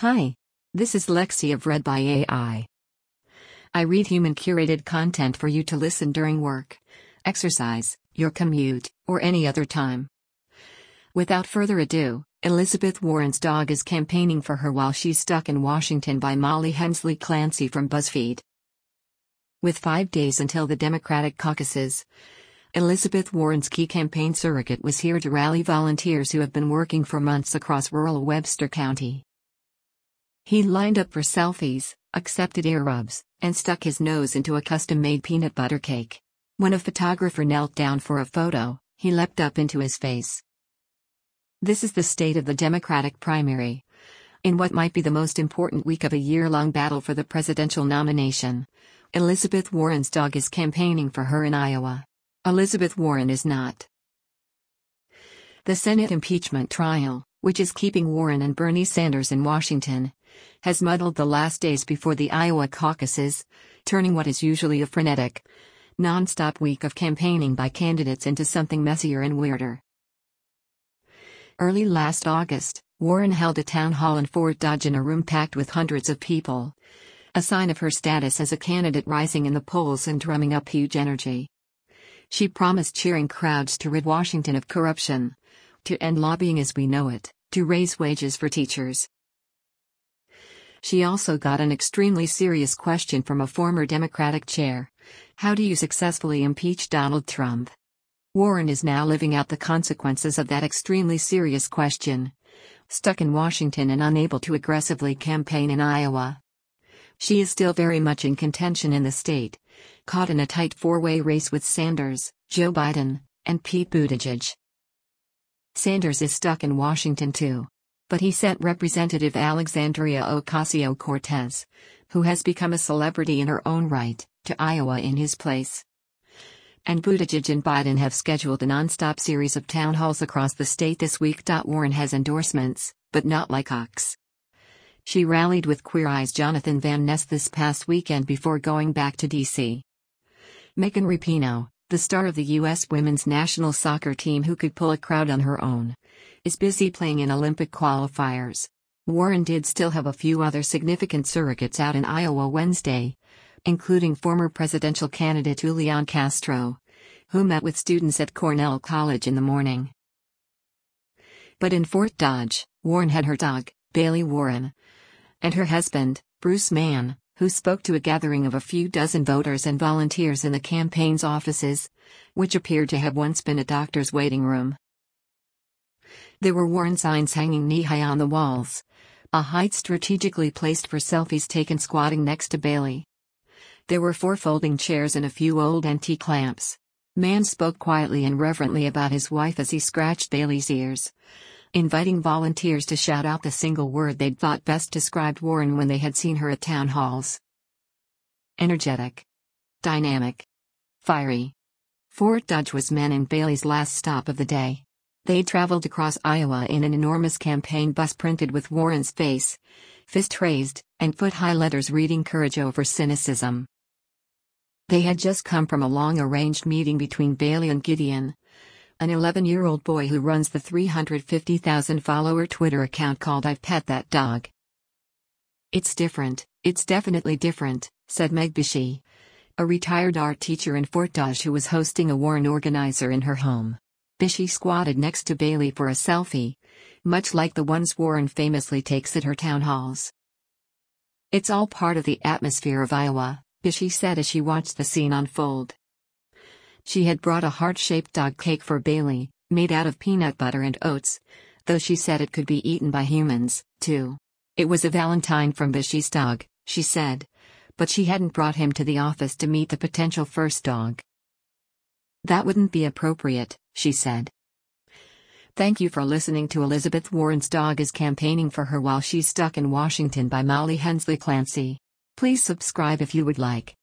Hi. This is Lexi of Read by AI. I read human curated content for you to listen during work, exercise, your commute, or any other time. Without further ado, Elizabeth Warren's dog is campaigning for her while she's stuck in Washington by Molly Hensley Clancy from BuzzFeed. With five days until the Democratic caucuses, Elizabeth Warren's key campaign surrogate was here to rally volunteers who have been working for months across rural Webster County. He lined up for selfies, accepted ear rubs, and stuck his nose into a custom made peanut butter cake. When a photographer knelt down for a photo, he leapt up into his face. This is the state of the Democratic primary. In what might be the most important week of a year long battle for the presidential nomination, Elizabeth Warren's dog is campaigning for her in Iowa. Elizabeth Warren is not. The Senate impeachment trial, which is keeping Warren and Bernie Sanders in Washington, has muddled the last days before the Iowa caucuses, turning what is usually a frenetic, non-stop week of campaigning by candidates into something messier and weirder. Early last August, Warren held a town hall in Fort Dodge in a room packed with hundreds of people, a sign of her status as a candidate rising in the polls and drumming up huge energy. She promised cheering crowds to rid Washington of corruption, to end lobbying as we know it, to raise wages for teachers, she also got an extremely serious question from a former Democratic chair How do you successfully impeach Donald Trump? Warren is now living out the consequences of that extremely serious question. Stuck in Washington and unable to aggressively campaign in Iowa. She is still very much in contention in the state, caught in a tight four way race with Sanders, Joe Biden, and Pete Buttigieg. Sanders is stuck in Washington too but he sent Representative Alexandria Ocasio Cortez, who has become a celebrity in her own right, to Iowa in his place. And Buttigieg and Biden have scheduled a non-stop series of town halls across the state this week. Warren has endorsements, but not like Ox. She rallied with Queer Eye's Jonathan Van Ness this past weekend before going back to D.C. Megan Rapinoe, the star of the U.S. women's national soccer team who could pull a crowd on her own, is busy playing in Olympic qualifiers. Warren did still have a few other significant surrogates out in Iowa Wednesday, including former presidential candidate Julian Castro, who met with students at Cornell College in the morning. But in Fort Dodge, Warren had her dog, Bailey Warren, and her husband, Bruce Mann, who spoke to a gathering of a few dozen voters and volunteers in the campaign's offices, which appeared to have once been a doctor's waiting room. There were Warren signs hanging knee high on the walls. A height strategically placed for selfies taken squatting next to Bailey. There were four folding chairs and a few old antique lamps. Mann spoke quietly and reverently about his wife as he scratched Bailey's ears, inviting volunteers to shout out the single word they'd thought best described Warren when they had seen her at town halls. Energetic. Dynamic. Fiery. Fort Dodge was Mann and Bailey's last stop of the day. They traveled across Iowa in an enormous campaign bus printed with Warren's face, fist raised, and foot high letters reading courage over cynicism. They had just come from a long arranged meeting between Bailey and Gideon, an 11 year old boy who runs the 350,000 follower Twitter account called I've Pet That Dog. It's different, it's definitely different, said Meg Bishi, a retired art teacher in Fort Dodge who was hosting a Warren organizer in her home. Bishi squatted next to Bailey for a selfie, much like the ones Warren famously takes at her town halls. It's all part of the atmosphere of Iowa, Bishi said as she watched the scene unfold. She had brought a heart shaped dog cake for Bailey, made out of peanut butter and oats, though she said it could be eaten by humans, too. It was a valentine from Bishi's dog, she said, but she hadn't brought him to the office to meet the potential first dog. That wouldn't be appropriate, she said. Thank you for listening to Elizabeth Warren's dog is campaigning for her while she's stuck in Washington by Molly Hensley Clancy. Please subscribe if you would like.